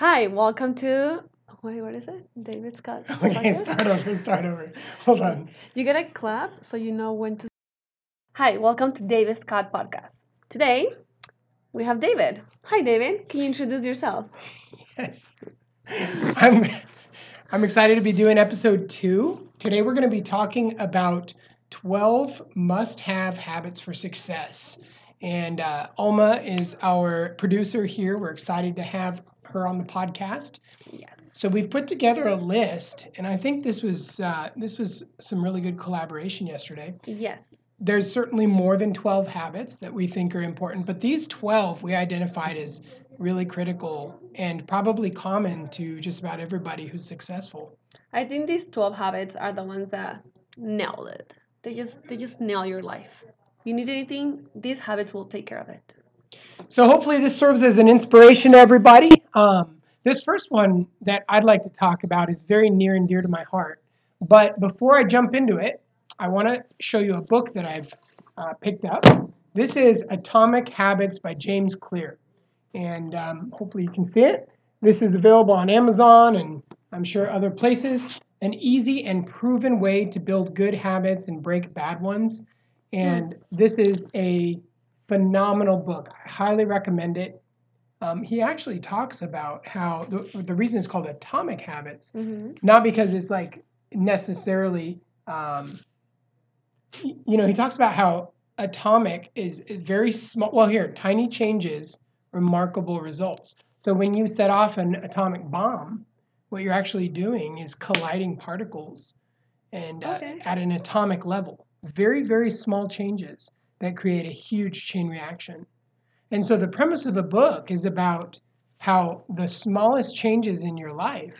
Hi, welcome to wait, what is it? David Scott. Okay, podcast? start over, start over. Hold on. You gotta clap so you know when to. Hi, welcome to David Scott podcast. Today we have David. Hi, David. Can you introduce yourself? Yes. I'm I'm excited to be doing episode two. Today we're going to be talking about 12 must-have habits for success. And uh, Alma is our producer here. We're excited to have her on the podcast. Yes. So we put together a list, and I think this was uh, this was some really good collaboration yesterday. Yes. there's certainly more than 12 habits that we think are important, but these 12 we identified as really critical and probably common to just about everybody who's successful. I think these 12 habits are the ones that nail it. They just they just nail your life. You need anything, these habits will take care of it. So hopefully this serves as an inspiration to everybody. Um, this first one that I'd like to talk about is very near and dear to my heart. But before I jump into it, I want to show you a book that I've uh, picked up. This is Atomic Habits by James Clear. And um, hopefully you can see it. This is available on Amazon and I'm sure other places. An easy and proven way to build good habits and break bad ones. And this is a phenomenal book. I highly recommend it. Um, he actually talks about how the, the reason it's called Atomic Habits, Mm-hmm. not because it's like necessarily, um, you know, he talks about how atomic is very small. Well, here, tiny changes, remarkable results. So when you set off an atomic bomb, what you're actually doing is colliding particles and uh, at an atomic level. Very, very small changes that create a huge chain reaction. And so the premise of the book is about how the smallest changes in your life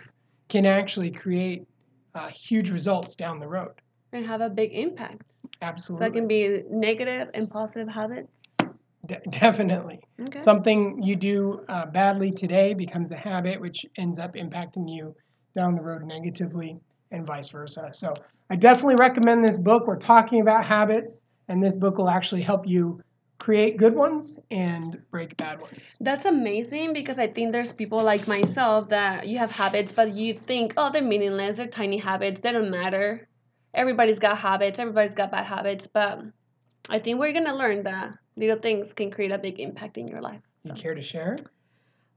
can actually create uh, huge results down the road. And have a big impact. So Absolutely. that can be negative and positive habits. De- definitely. Okay. Something you do uh, badly today becomes a habit, which ends up impacting you down the road negatively, and vice versa. So I definitely recommend this book. We're talking about habits, and this book will actually help you create good ones and break bad ones. That's amazing because I think there's people like myself that you have habits, but you think, oh, they're meaningless, they're tiny habits, they don't matter. Everybody's got habits, everybody's got bad habits, but I think we're gonna learn that little things can create a big impact in your life. You care to share?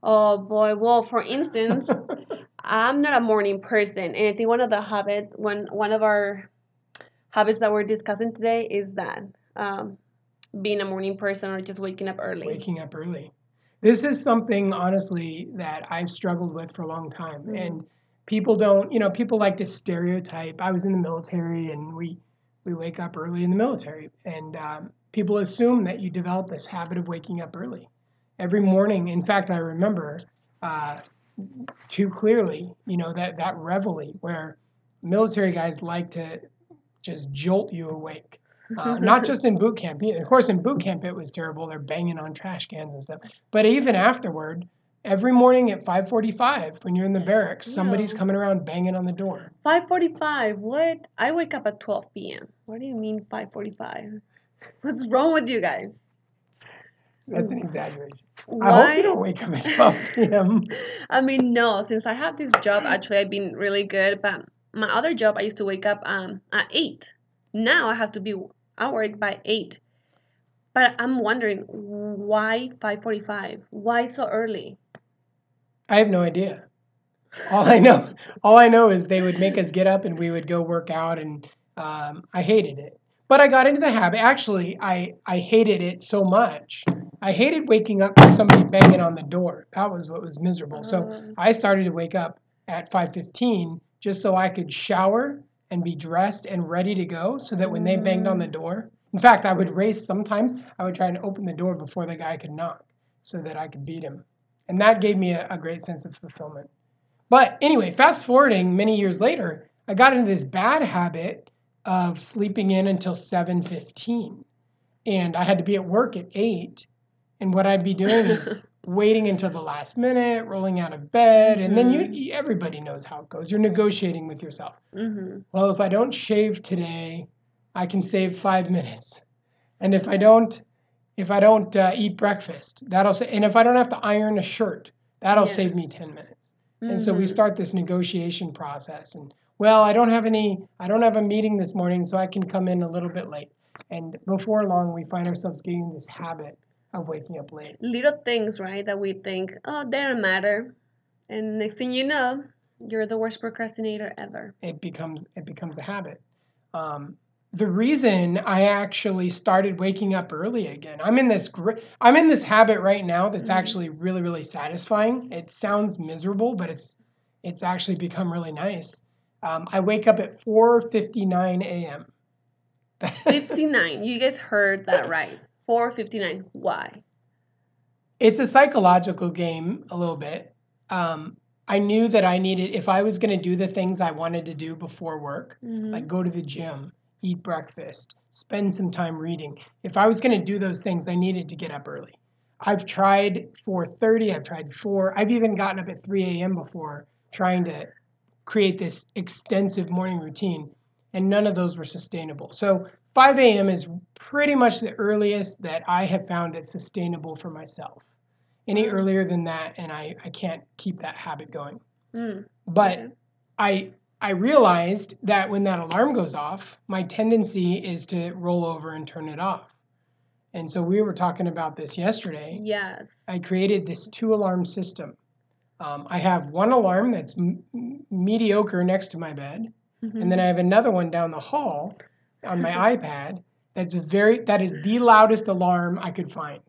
Oh boy, well, for instance, I'm not a morning person, and I think one of the habit, one one of our habits that we're discussing today is that um, being a morning person or just waking up early. waking up early. This is something, honestly, that I've struggled with for a long time. Mhm. And people don't, you know, people like to stereotype. I was in the military and we, we wake up early in the military. And um, people assume that you develop this habit of waking up early. Every morning, in fact, I remember uh, too clearly, you know, that, that reveille where military guys like to just jolt you awake. Uh, not just in boot camp. Of course, in boot camp it was terrible. They're banging on trash cans and stuff. But even afterward, every morning at 5:45, when you're in the barracks, somebody's Yeah. coming around banging on the door. 5:45. What? I wake up at 12 p.m. What do you mean 5:45? What's wrong with you guys? That's an exaggeration. I hope Why? you don't wake up at 12 p.m. I mean, no. Since I have this job, actually, I've been really good. But my other job, I used to wake up um at eight. Now I have to be at work by eight. But I'm wondering why 5:45? Why so early? I have no idea. All I know, all I know is they would make us get up and we would go work out, and um, I hated it. But I got into the habit. Actually, I I hated it so much. I hated waking up to somebody banging on the door. That was what was miserable. So Uh, I started to wake up at 5:15 just so I could shower and be dressed and ready to go, so that when they banged on the mm. door, in fact, I would race. Sometimes I would try and open the door before the guy could knock, so that I could beat him, and that gave me a, a great sense of fulfillment. But anyway, fast forwarding many years later, I got into this bad habit of sleeping in until 7:15, and I had to be at work at eight, and what I'd be doing is waiting until the last minute, rolling out of bed, and then you, you everybody knows how it goes. You're negotiating with yourself. mm-hmm. Well, if I don't shave today, I can save five minutes, and if I don't, if I don't uh, eat breakfast, that'll say, and if I don't have to iron a shirt, That'll Yeah. save me 10 minutes. And so we Mhm. start this negotiation process and well, I don't have any I don't have a meeting this morning so I can come in a little bit late. And before long we find ourselves getting this habit of waking up late. little things, right, that we think, oh, they don't matter. And next thing you know, you're the worst procrastinator ever. It becomes it becomes a habit. Um, the reason I actually started waking up early again, I'm in this gr- I'm in this habit right now that's Mhm. actually really really satisfying. It sounds miserable, but it's it's actually become really nice. Um, I wake up at 4:59 a.m. 59. you guys heard that right. 459. Why? it's a psychological game a little bit. Um, I knew that I needed if I was going to do the things I wanted to do before work, Mhm. like go to the gym, eat breakfast, spend some time reading. If I was going to do those things, I needed to get up early. I've tried 4:30, I've tried 4. I've even gotten up at 3 a.m. before trying to create this extensive morning routine, and none of those were sustainable. So 5 a.m. is pretty much the earliest that I have found it sustainable for myself. Any Wow. earlier than that, and I, I can't keep that habit going. Mm, But okay. I I realized that when that alarm goes off, my tendency is to roll over and turn it off. And so we were talking about this yesterday. Yes. I created this two alarm system. Um, I have one alarm that's m- mediocre next to my bed, and then I have another one down the hall on my iPad that's very that is the loudest alarm I could find.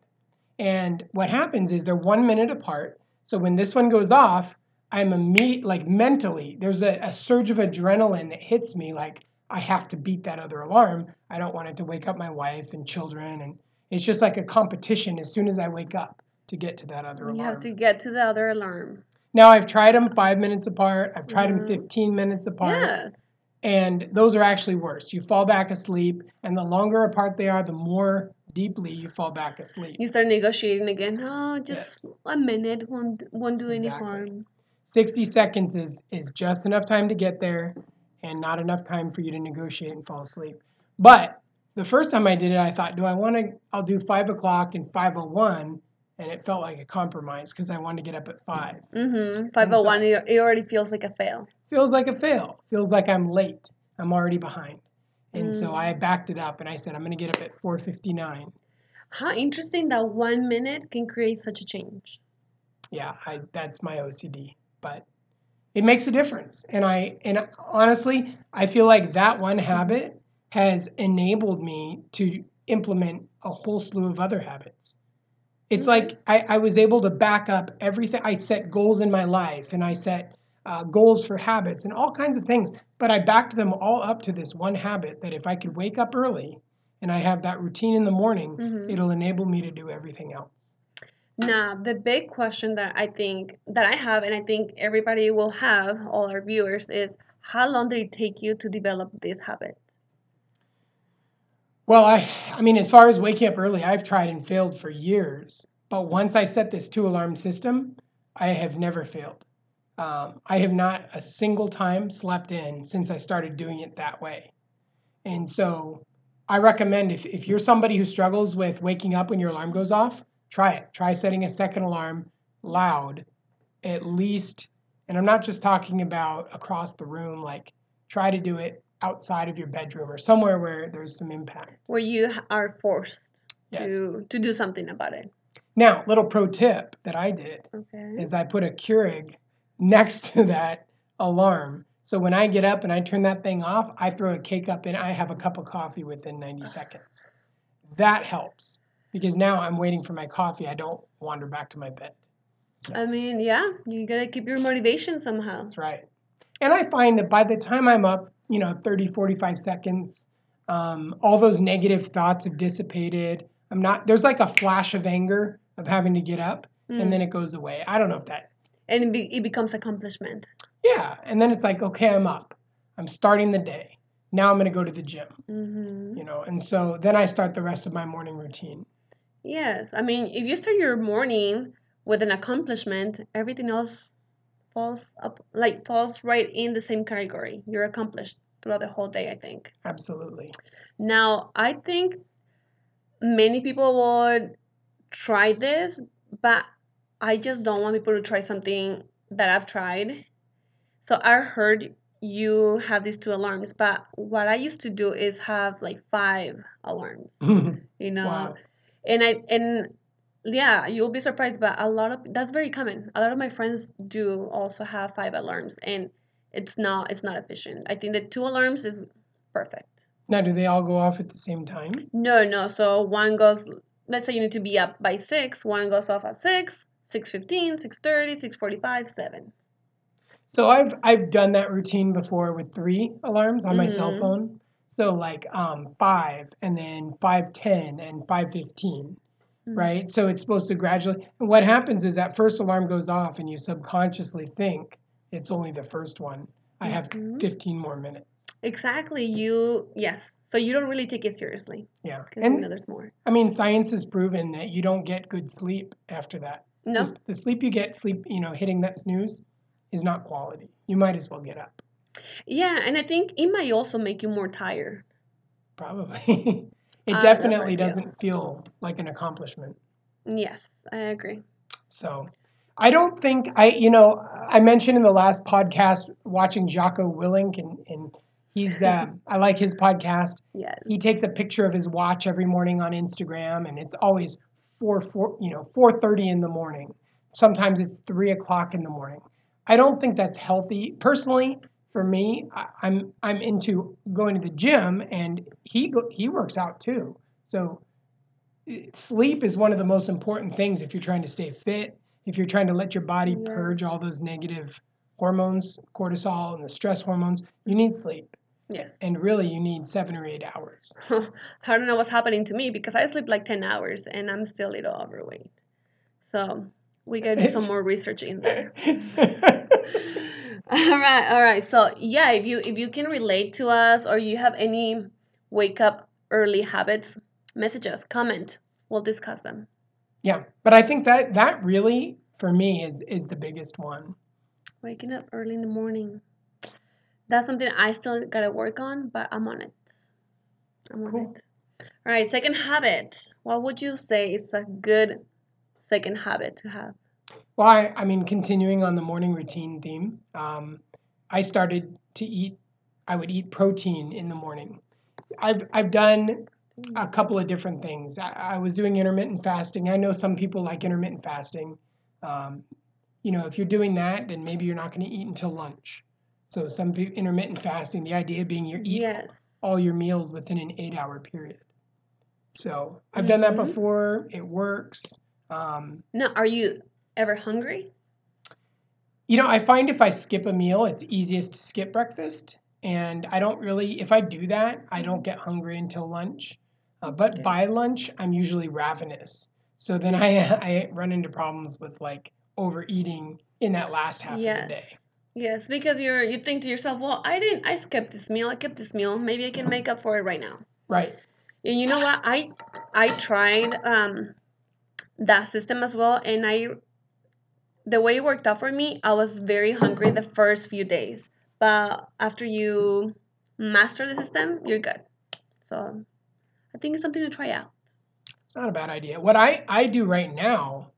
And what happens is they're one minute apart. So when this one goes off, I'm a immediate like mentally there's a, a surge of adrenaline that hits me like I have to beat that other alarm. I don't want it to wake up my wife and children and it's just like a competition as soon as I wake up to get to that other you alarm. You have to get to the other alarm. Now I've tried them five minutes apart. I've tried Mhm. them 15 minutes apart Yes. And those are actually worse. You fall back asleep, and the longer apart they are, the more deeply you fall back asleep. You start negotiating again. Oh, just Yes. a minute won't won't do any Exactly. harm. 60 seconds is, is just enough time to get there and not enough time for you to negotiate and fall asleep. But the first time I did it, I thought, do I want to? I'll do 5 o'clock and 5.01, and it felt like a compromise because I wanted to get up at 5. Mm-hmm. 501, it it already feels like a fail. Feels like a fail. Feels like I'm late. I'm already behind. And so Mm. I backed it up and I said, I'm going to get up at 4.59. How interesting that one minute can create such a change. yeah, I that's my OCD, but it makes a difference. And I and honestly, I feel like that one habit has enabled me to implement a whole slew of other habits. It's Okay. like I, I was able to back up everything. I set goals in my life and I set uh, goals for habits and all kinds of things, but I backed them all up to this one habit that if I could wake up early and I have that routine in the morning, Mhm. it'll enable me to do everything else. Now, the big question that I think that I have, and I think everybody will have, all our viewers, is how long did it take you to develop this habit? Well, I, I mean, as far as waking up early, I've tried and failed for years. But once I set this two alarm system, I have never failed. Um, I have not a single time slept in since I started doing it that way. And so I recommend if, if you're somebody who struggles with waking up when your alarm goes off, try it. Try setting a second alarm loud, at least. And I'm not just talking about across the room, like try to do it outside of your bedroom or somewhere where there's some impact. Where you are forced Yes. to to do something about it. Now, little pro tip that I did Okay. is I put a Keurig next to that alarm. So when I get up and I turn that thing off, I throw a K-Cup and I have a cup of coffee within 90 seconds. That helps because now I'm waiting for my coffee. I don't wander back to my bed. I mean, yeah, you gotta keep your motivation somehow. That's right. And I find that by the time I'm up, you know, 30, 45 seconds, um, all those negative thoughts have dissipated. I'm not, there's like a flash of anger of having to get up Mm. and then it goes away. I don't know if that and it, be, it becomes accomplishment. Yeah, and then it's like, okay, I'm up. I'm starting the day. Now I'm going to go to the gym, hmm you know. And so then I start the rest of my morning routine. Yes, I mean, if you start your morning with an accomplishment, everything else falls up, like falls right in the same category. You're accomplished throughout the whole day. I think. Absolutely. Now, I think many people would try this, but I just don't want people to try something that I've tried. So I heard you have these two alarms, but what I used to do is have like five alarms. You know, wow. and I and yeah, you'll be surprised, but a lot of that's very common. A lot of my friends do also have five alarms, and it's not it's not efficient. I think that two alarms is perfect. Now, do they all go off at the same time? No, no. So one goes. Let's say you need to be up by six. One goes off at six, six fifteen, six thirty, six forty-five, seven. So I've I've done that routine before with three alarms on my cell Mhm. phone. So like um, five, and then five ten, and five fifteen. Mhm. right? So it's supposed to gradually. And what happens is that first alarm goes off, and you subconsciously think it's only the first one. I have Mhm. 15 more minutes. Exactly. You yes. So you don't really take it seriously Yeah, because you know and there's more. I mean, science has proven that you don't get good sleep after that. No. The, the sleep you get, sleep, you know, hitting that snooze, is not quality. You might as well get up. Yeah, and I think it might also make you more tired. Probably. it Uh, definitely doesn't feel like an accomplishment. Yes, I agree. So I don't think I, you know, I mentioned in the last podcast watching Jocko Willink, and, and he's, um, I like his podcast. Yes. He takes a picture of his watch every morning on Instagram, and it's always four, four, you know, four thirty in the morning. Sometimes it's three o'clock in the morning. I don't think that's healthy. Personally, for me, I, I'm I'm into going to the gym, and he he works out too. So sleep is one of the most important things if you're trying to stay fit. If you're trying to let your body Yeah. purge all those negative hormones, cortisol, and the stress hormones, you need sleep. Yes. And really, you need seven or eight hours. I don't know what's happening to me because I sleep like 10 hours and I'm still a little overweight. So we gotta do some more research in there. all right, all right. So yeah, if you if you can relate to us or you have any wake up early habits, message us, comment. We'll discuss them. yeah, but I think that that really, for me, is is the biggest one. Waking up early in the morning. That's something I still gotta work on, but I'm on it. I'm on Cool. it. All right, second habit. What would you say is a good second habit to have? Well, I, I mean, continuing on the morning routine theme, um, I started to eat. I would eat protein in the morning. I've I've done a couple of different things. I, I was doing intermittent fasting. I know some people like intermittent fasting. Um, you know, if you're doing that, then maybe you're not going to eat until lunch. So some pe- intermittent fasting, the idea being you eat Yes. all your meals within an eight-hour period. So I've done that Mhm. before. It works. Um, Now, are you ever hungry? You know, I find if I skip a meal, it's easiest to skip breakfast. And I don't really, if I do that, I don't get hungry until lunch. Uh, but Okay. by lunch, I'm usually ravenous. So then I, I run into problems with like overeating in that last half of the day. Yes, because you're you think to yourself, well, I didn't I skipped this meal, I skipped this meal. Maybe I can make up for it right now. Right. And you know what? I I tried um that system as well and I the way it worked out for me, I was very hungry the first few days. But after you master the system, you're good. So I think it's something to try out. It's not a bad idea. What I, I do right now,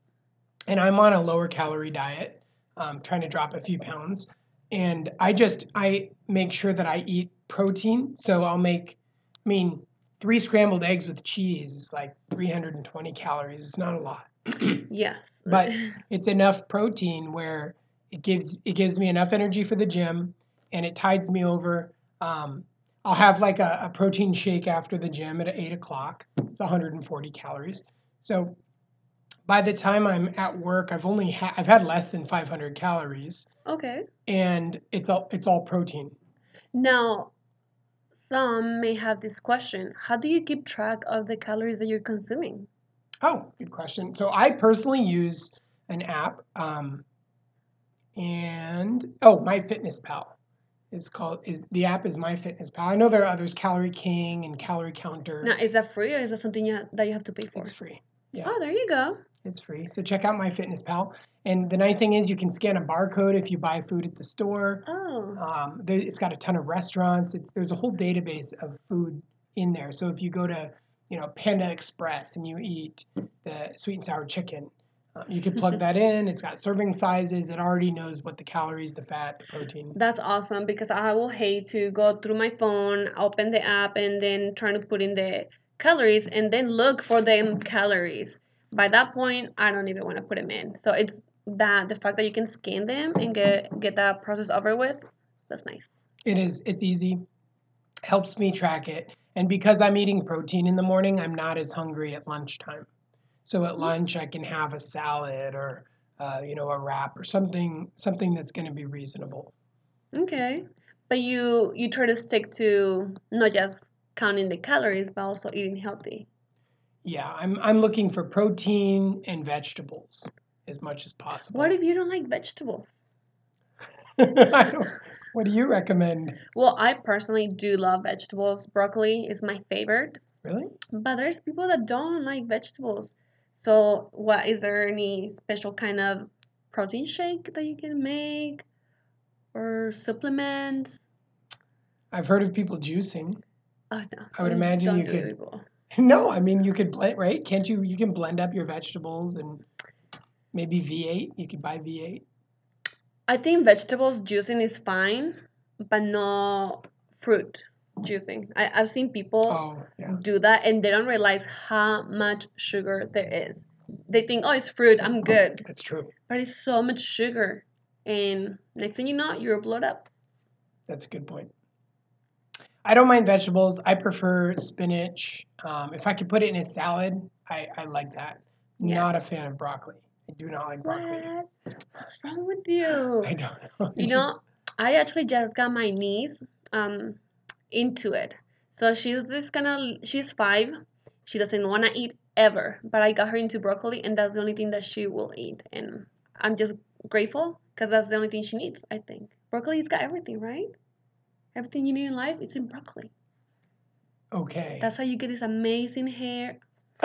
and I'm on a lower calorie diet, um, trying to drop a few pounds, and I just I make sure that I eat protein. So I'll make, I mean, three scrambled eggs with cheese is like 320 calories. It's not a lot, Yes. but it's enough protein where it gives it gives me enough energy for the gym, and it tides me over. Um, I'll have like a, a protein shake after the gym at eight o'clock. It's 140 calories. So by the time I'm at work, I've only ha- I've had less than 500 calories, okay. and it's all it's all protein. Now, some may have this question How do you keep track of the calories that you're consuming? Oh, good question. So I personally use an app, um, and oh, MyFitnessPal is called is the app is MyFitnessPal. I know there are others, Calorie King and Calorie Counter. Now, is that free or is that something you that you have to pay for? It's free. yeah. Oh, there you go. It's free. So check out MyFitnessPal. And the nice thing is you can scan a barcode if you buy food at the store. Oh, Um, there, it's got a ton of restaurants. It's, there's a whole database of food in there. So if you go to, you know, Panda Express and you eat the sweet and sour chicken, Uh, you can plug that in. It's got serving sizes. It already knows what the calories, the fat, the protein. That's awesome because I will hate to go through my phone, open the app, and then try to put in the calories and then look for them calories. By that point, I don't even want to put them in. So it's that the fact that you can scan them and get get that process over with. That's nice. It is. It's easy. Helps me track it. And because I'm eating protein in the morning, I'm not as hungry at lunchtime. So at lunch, I can have a salad or uh, you know a wrap or something something that's going to be reasonable. Okay, but you you try to stick to not just counting the calories, but also eating healthy. Yeah, I'm I'm looking for protein and vegetables as much as possible. What if you don't like vegetables? I don't, what do you recommend? Well, I personally do love vegetables. Broccoli is my favorite, Really? but there's people that don't like vegetables. So, what is there any special kind of protein shake that you can make or supplements? I've heard of people juicing. Oh no, I would imagine don't you do could- people. No, I mean you could blend right? Can't you? You can blend up your vegetables and maybe V8. You could buy V8. I think vegetables juicing is fine, but no fruit juicing. I, I've seen people Oh, yeah. do that and they don't realize how much sugar there is. They think, oh, it's fruit, I'm oh, good. That's true. But it's so much sugar. And next thing you know, you're blown up. That's a good point. I don't mind vegetables. I prefer spinach. Um, if I could put it in a salad, I, I like that. Yeah. Not a fan of broccoli. I do not like broccoli. What? What's wrong with you? I don't know. You know, I actually just got my niece um into it. So she's this kind of she's five. She doesn't want to eat ever, but I got her into broccoli, and that's the only thing that she will eat. And I'm just grateful because that's the only thing she needs. I think broccoli's got everything, right? Everything you need in life is in broccoli. okay. That's how you get this amazing hair.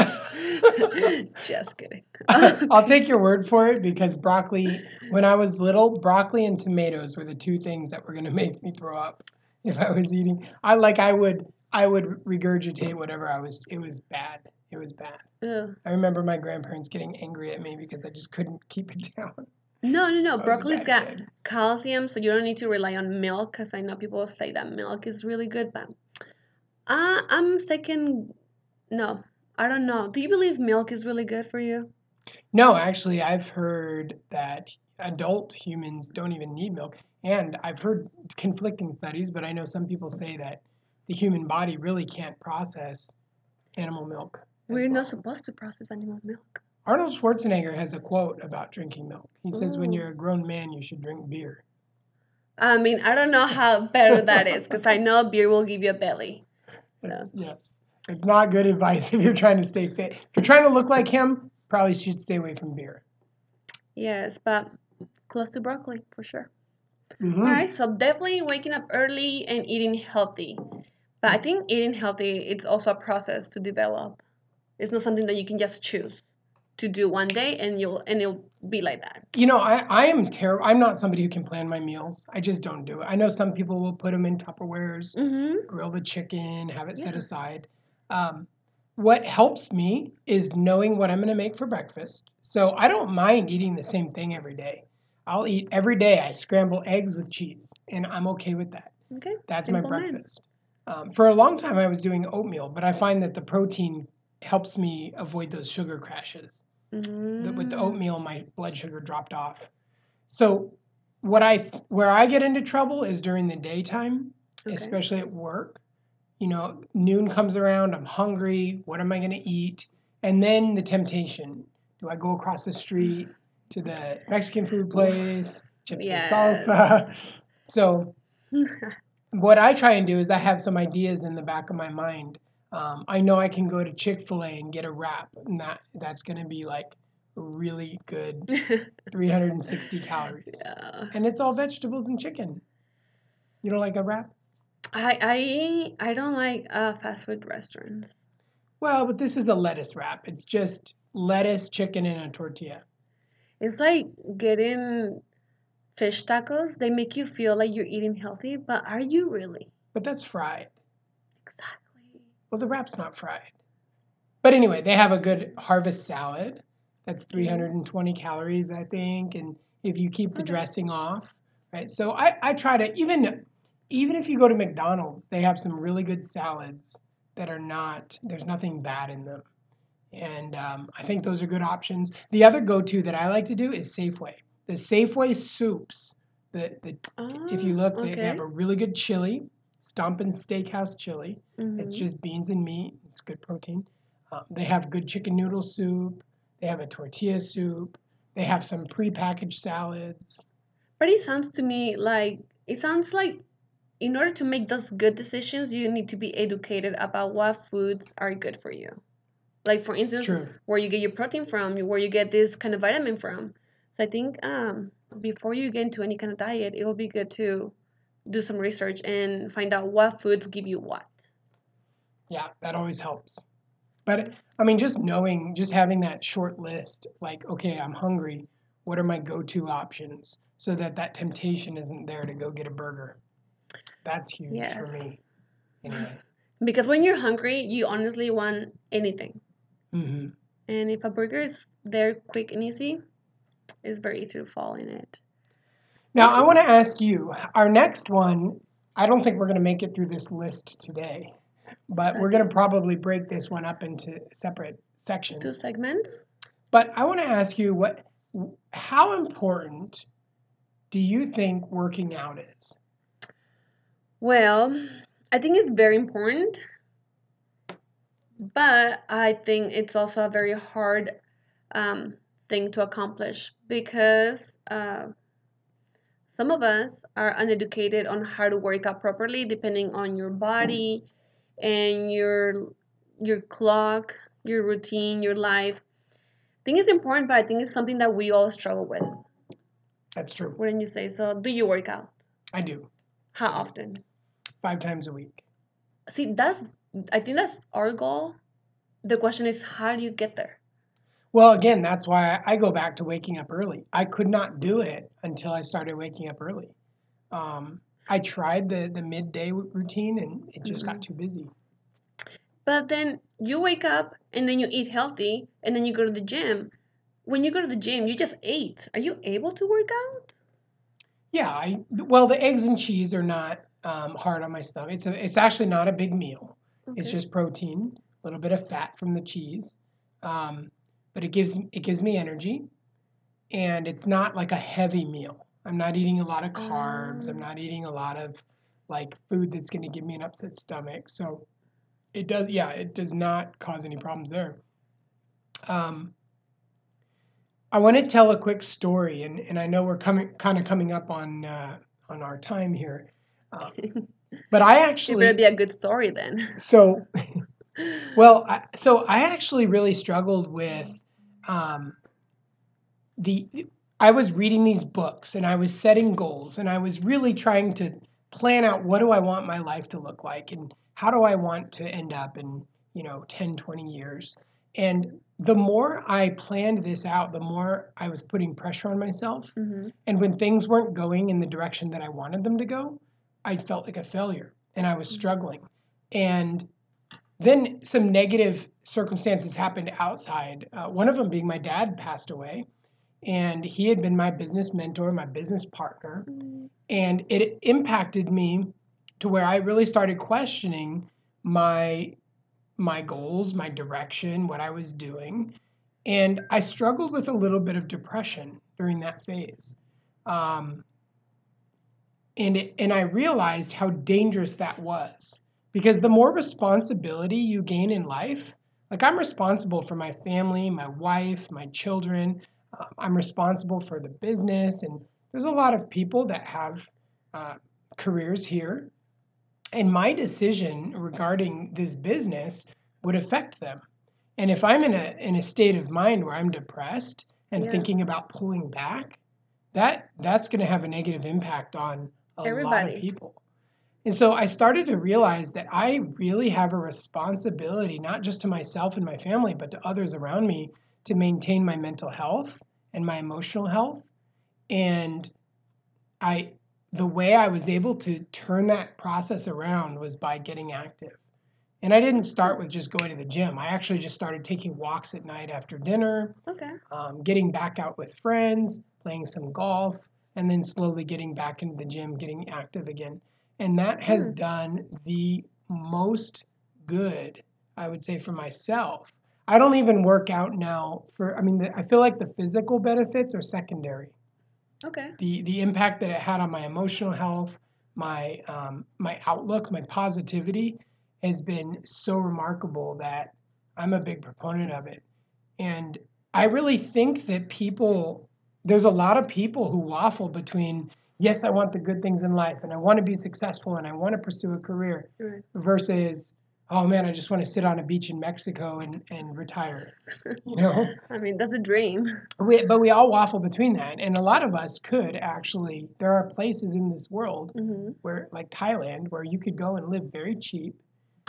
just kidding. I'll take your word for it because broccoli, when I was little, broccoli and tomatoes were the two things that were going to make me throw up if I was eating. I like I would I would regurgitate whatever I was. It was bad. It was bad. Ugh. I remember my grandparents getting angry at me because I just couldn't keep it down. No, no, no. I was a Broccoli's got calcium, so you don't need to rely on milk. Because I know people say that milk is really good, but uh, I'm second. No, I don't know. Do you believe milk is really good for you? No, actually, I've heard that adult humans don't even need milk, and I've heard conflicting studies. But I know some people say that the human body really can't process animal milk. We're well. not supposed to process animal milk. Arnold Schwarzenegger has a quote about drinking milk. He says, "When you're a grown man, you should drink beer." I mean, I don't know how better that is, because I know beer will give you a belly. That's- Yes, it's not good advice if you're trying to stay fit. If you're trying to look like him, probably should stay away from beer. Yes, but close to broccoli for sure. Mhm. All right, so definitely waking up early and eating healthy. But I think eating healthy it's also a process to develop. It's not something that you can just choose to do one day and you'll and it'll be like that. You know, I, I am terrible. I'm not somebody who can plan my meals. I just don't do it. I know some people will put them in Tupperwares, Mm-hmm. grill the chicken, have it set aside. Um, what helps me is knowing what I'm going to make for breakfast. So I don't mind eating the same thing every day. I'll eat every day. I scramble eggs with cheese, and I'm okay with that. Okay. That's Simple my breakfast. Um, for a long time, I was doing oatmeal, but I find that the protein helps me avoid those sugar crashes That with the mm. oatmeal my blood sugar dropped off so what i where i get into trouble is during the daytime Okay. especially at work you know noon comes around i'm hungry what am i going to eat and then the temptation do i go across the street to the mexican food place chips Yes. and salsa so what I try and do is I have some ideas in the back of my mind. Um, I know I can go to Chick Fil A and get a wrap, and that that's going to be like really good, 360 calories, yeah. and it's all vegetables and chicken. You don't like a wrap? I I I don't like uh, fast food restaurants. Well, but this is a lettuce wrap. It's just lettuce, chicken, and a tortilla. It's like getting fish tacos. They make you feel like you're eating healthy, but are you really? But that's fried. Well, the wrap's not fried. But anyway, they have a good harvest salad. That's 320 calories, I think, and if you keep the dressing off, right? So I, I try to even even if you go to McDonald's, they have some really good salads that are not there's nothing bad in them, and um, I think those are good options. The other go-to that I like to do is Safeway. The Safeway soups. The, the if you look, they, they have a really good chili, Stompin' Steakhouse chili. It's Mhm. just beans and meat. It's good protein. Um, they have good chicken noodle soup. They have a tortilla soup. They have some prepackaged salads. But it sounds to me like it sounds like in order to make those good decisions, you need to be educated about what foods are good for you. Like for instance, where you get your protein from, where you get this kind of vitamin from. So I think um, before you get into any kind of diet, it will be good to do some research and find out what foods give you what. Yeah, that always helps. But I mean, just knowing, just having that short list, like, okay, I'm hungry. What are my go-to options so that that temptation isn't there to go get a burger? That's huge for me. Anyway. Because when you're hungry, you honestly want anything. Mm-hmm. And if a burger is there quick and easy, it's very easy to fall in it. Now, I want to ask you our next one. I don't think we're going to make it through this list today, but we're going to probably break this one up into separate sections. Two segments. But I want to ask you what, how important do you think working out is? Well, I think it's very important, but I think it's also a very hard um, thing to accomplish because uh, some of us are uneducated on how to work out properly, depending on your body and your your clock, your routine, your life. I think it's important, but I think it's something that we all struggle with. That's true. Wouldn't you say so? Do you work out? I do How often? five times a week. See, that's I think that's our goal. The question is, how do you get there? Well, again, that's why I go back to waking up early. I could not do it until I started waking up early. Um, I tried the, the midday routine and it just got too busy. But then you wake up and then you eat healthy and then you go to the gym. When you go to the gym, you just ate. Are you able to work out? Yeah, I well the eggs and cheese are not um, hard on my stomach. It's a, it's actually not a big meal. It's just protein, a little bit of fat from the cheese, um, but it gives it gives me energy, and it's not like a heavy meal. I'm not eating a lot of carbs. I'm Ah. not eating a lot of like food that's going to give me an upset stomach. So it does, yeah, it does not cause any problems there. Um, I want to tell a quick story, and, and I know we're coming kind of coming up on uh, on our time here, uh, but I actually It better be a good story then. so well, I, so I actually really struggled with um, the. I was reading these books and I was setting goals and I was really trying to plan out what do I want my life to look like and how do I want to end up in you know 10 20 years and the more I planned this out the more I was putting pressure on myself hmm and when things weren't going in the direction that I wanted them to go, I felt like a failure and I was struggling. And then some negative circumstances happened outside. Uh, one of them being my dad passed away, and he had been my business mentor, my business partner. And it impacted me to where I really started questioning my my goals, my direction, what I was doing. And I struggled with a little bit of depression during that phase. Um, and it, and I realized how dangerous that was because the more responsibility you gain in life, like I'm responsible for my family, my wife, my children. Uh, I'm responsible for the business, and there's a lot of people that have uh, careers here, and my decision regarding this business would affect them. And if I'm in a in a state of mind where I'm depressed and Yes. thinking about pulling back, that that's going to have a negative impact on a lot Everybody. of people. And so I started to realize that I really have a responsibility, not just to myself and my family, but to others around me, to maintain my mental health and my emotional health. And I, the way I was able to turn that process around was by getting active. And I didn't start with just going to the gym. I actually just started taking walks at night after dinner, Okay. um, getting back out with friends, playing some golf, and then slowly getting back into the gym, getting active again. And that has Hmm. done the most good, I would say, for myself. I don't even work out now for, I mean, the, I feel like the physical benefits are secondary Okay. the the impact that it had on my emotional health, my um, my outlook, my positivity has been so remarkable that I'm a big proponent of it. And I really think that people there's a lot of people who waffle between yes, I want the good things in life and I want to be successful and I want to pursue a career Right. versus oh man, I just want to sit on a beach in Mexico and, and retire. You know? I mean, that's a dream. We, but we all waffle between that, and a lot of us could actually. There are places in this world hmm where, like Thailand, where you could go and live very cheap,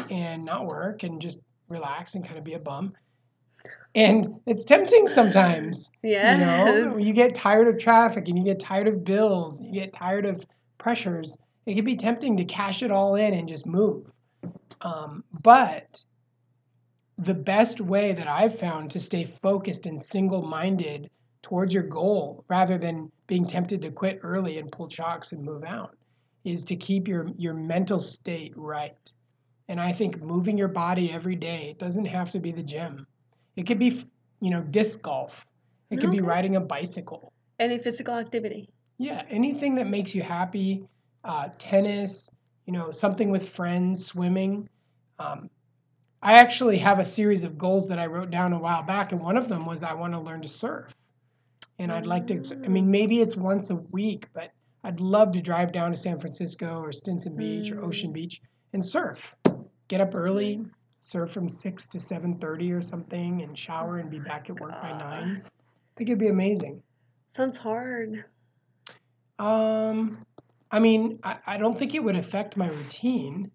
and not work and just relax and kind of be a bum. And it's tempting sometimes. Yeah. You know, you get tired of traffic and you get tired of bills, you get tired of pressures. It can be tempting to cash it all in and just move. Um, but the best way that I've found to stay focused and single minded towards your goal rather than being tempted to quit early and pull chocks and move out is to keep your, your mental state right. And I think moving your body every day, it doesn't have to be the gym. It could be, you know, disc golf. It could be riding a bicycle. Any physical activity. Yeah, anything that makes you happy, uh, tennis, you know, something with friends, swimming. Um, I actually have a series of goals that I wrote down a while back, and one of them was I want to learn to surf. And I'd like to, I mean, maybe it's once a week, but I'd love to drive down to San Francisco or Stinson Beach or Mm. Ocean Beach and surf. Get up early, surf from six to seven thirty or something, and shower and be back at work by nine. I think it'd be amazing. Sounds hard. Um, I mean, I, I don't think it would affect my routine.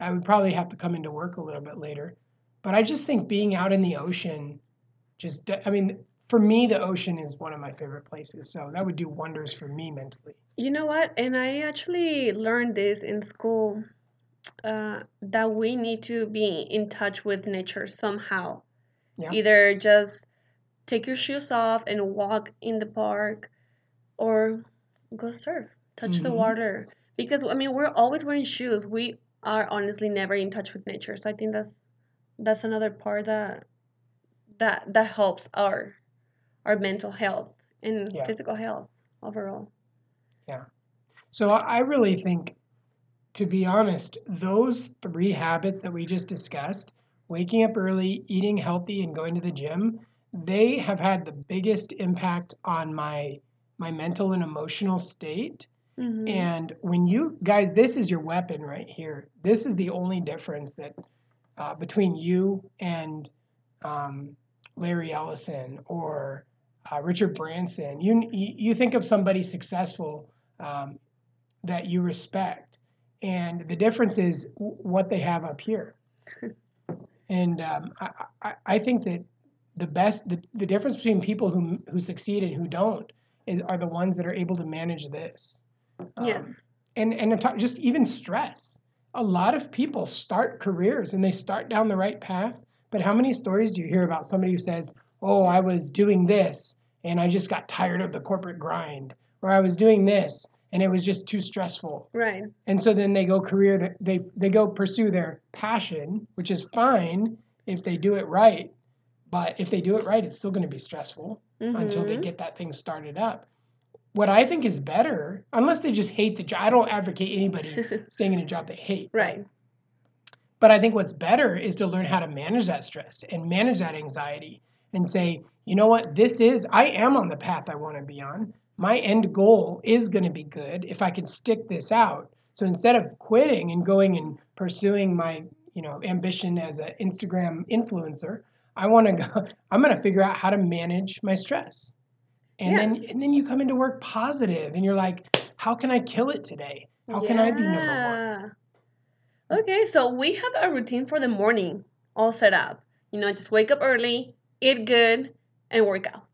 I would probably have to come into work a little bit later. But I just think being out in the ocean, just, I mean, for me, the ocean is one of my favorite places. So that would do wonders for me mentally. You know what? And I actually learned this in school uh, that we need to be in touch with nature somehow. Yeah. Either just take your shoes off and walk in the park or go surf, touch the Mhm. water. Because, I mean, we're always wearing shoes. We are honestly never in touch with nature. So I think that's that's another part that that that helps our our mental health and Yeah. physical health overall. Yeah. So I really think, to be honest, those three habits that we just discussed waking up early, eating healthy, and going to the gym they have had the biggest impact on my my mental and emotional state. Mhm. And when you guys, this is your weapon right here. This is the only difference that uh, between you and um, Larry Ellison or uh, Richard Branson. You, you you think of somebody successful um, that you respect, and the difference is what they have up here. and um, I, I, I think that the best the, the difference between people who who succeed and who don't is are the ones that are able to manage this. Yes. Um, and and to talk, just even stress. A lot of people start careers and they start down the right path, but how many stories do you hear about somebody who says, "Oh, I was doing this and I just got tired of the corporate grind," or "I was doing this and it was just too stressful." Right. And so then they go career that they they go pursue their passion, which is fine if they do it right, but if they do it right, it's still going to be stressful until they Mhm. get that thing started up. What I think is better, unless they just hate the job, I don't advocate anybody staying in a job they hate. Right. But I think what's better is to learn how to manage that stress and manage that anxiety and say, you know what, this is, I am on the path I want to be on. My end goal is going to be good if I can stick this out. So instead of quitting and going and pursuing my, you know, ambition as an Instagram influencer, I want to go, I'm going to figure out how to manage my stress. And then and then you come into work positive and you're like, how can I kill it today? How can I be number one? Okay, so we have a routine for the morning all set up. You know, just wake up early, eat good, and work out.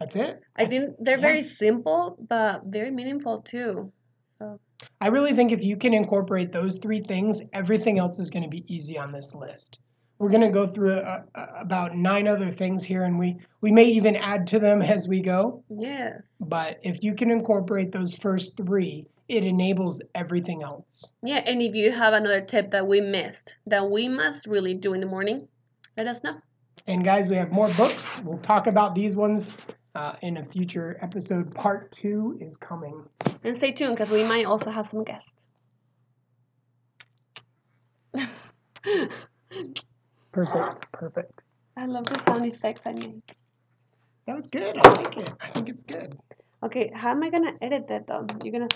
That's it. I think they're yeah. very simple, but very meaningful too. So I really think if you can incorporate those three things, everything else is going to be easy on this list. We're going to go through a, a, about nine other things here, and we, we may even add to them as we go. Yeah. But if you can incorporate those first three, it enables everything else. Yeah, and if you have another tip that we missed that we must really do in the morning, let us know. And guys, we have more books. We'll talk about these ones uh, in a future episode. Part two is coming. And stay tuned because we might also have some guests. Perfect. Perfect. I love the sound effects I made. That was good. I like it. I think it's good. Okay, how am I gonna edit that though? You're gonna